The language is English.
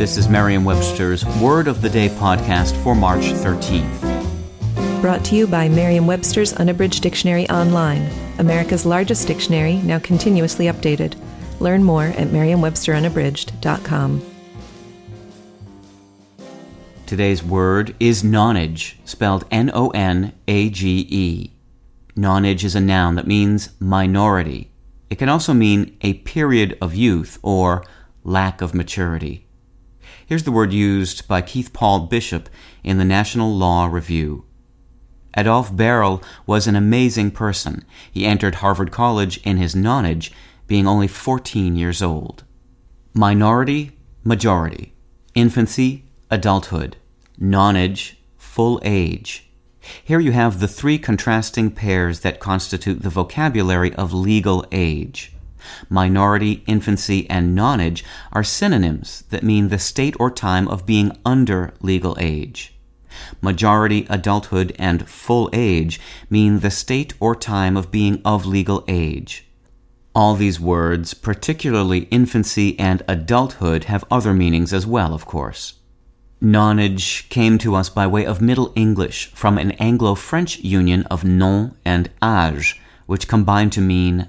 This is Merriam-Webster's Word of the Day podcast for March 13th. Brought to you by Merriam Webster's Unabridged Dictionary Online, America's largest dictionary, now continuously updated. Learn more at merriam-websterunabridged.com. Today's word is nonage, spelled N O N A G E. Nonage is a noun that means minority. It can also mean a period of youth or lack of maturity. Here's the word used by Keith Paul Bishop in the National Law Review. Adolf Berle was an amazing person. He entered Harvard College in his nonage, being only 14 years old. Minority, majority. Infancy, adulthood. Nonage, full age. Here you have the three contrasting pairs that constitute the vocabulary of legal age. Minority, infancy, and nonage are synonyms that mean the state or time of being under legal age. Majority, adulthood, and full age mean the state or time of being of legal age. All these words, particularly infancy and adulthood, have other meanings as well, of course. Nonage came to us by way of Middle English from an Anglo French union of non and âge, which combine to mean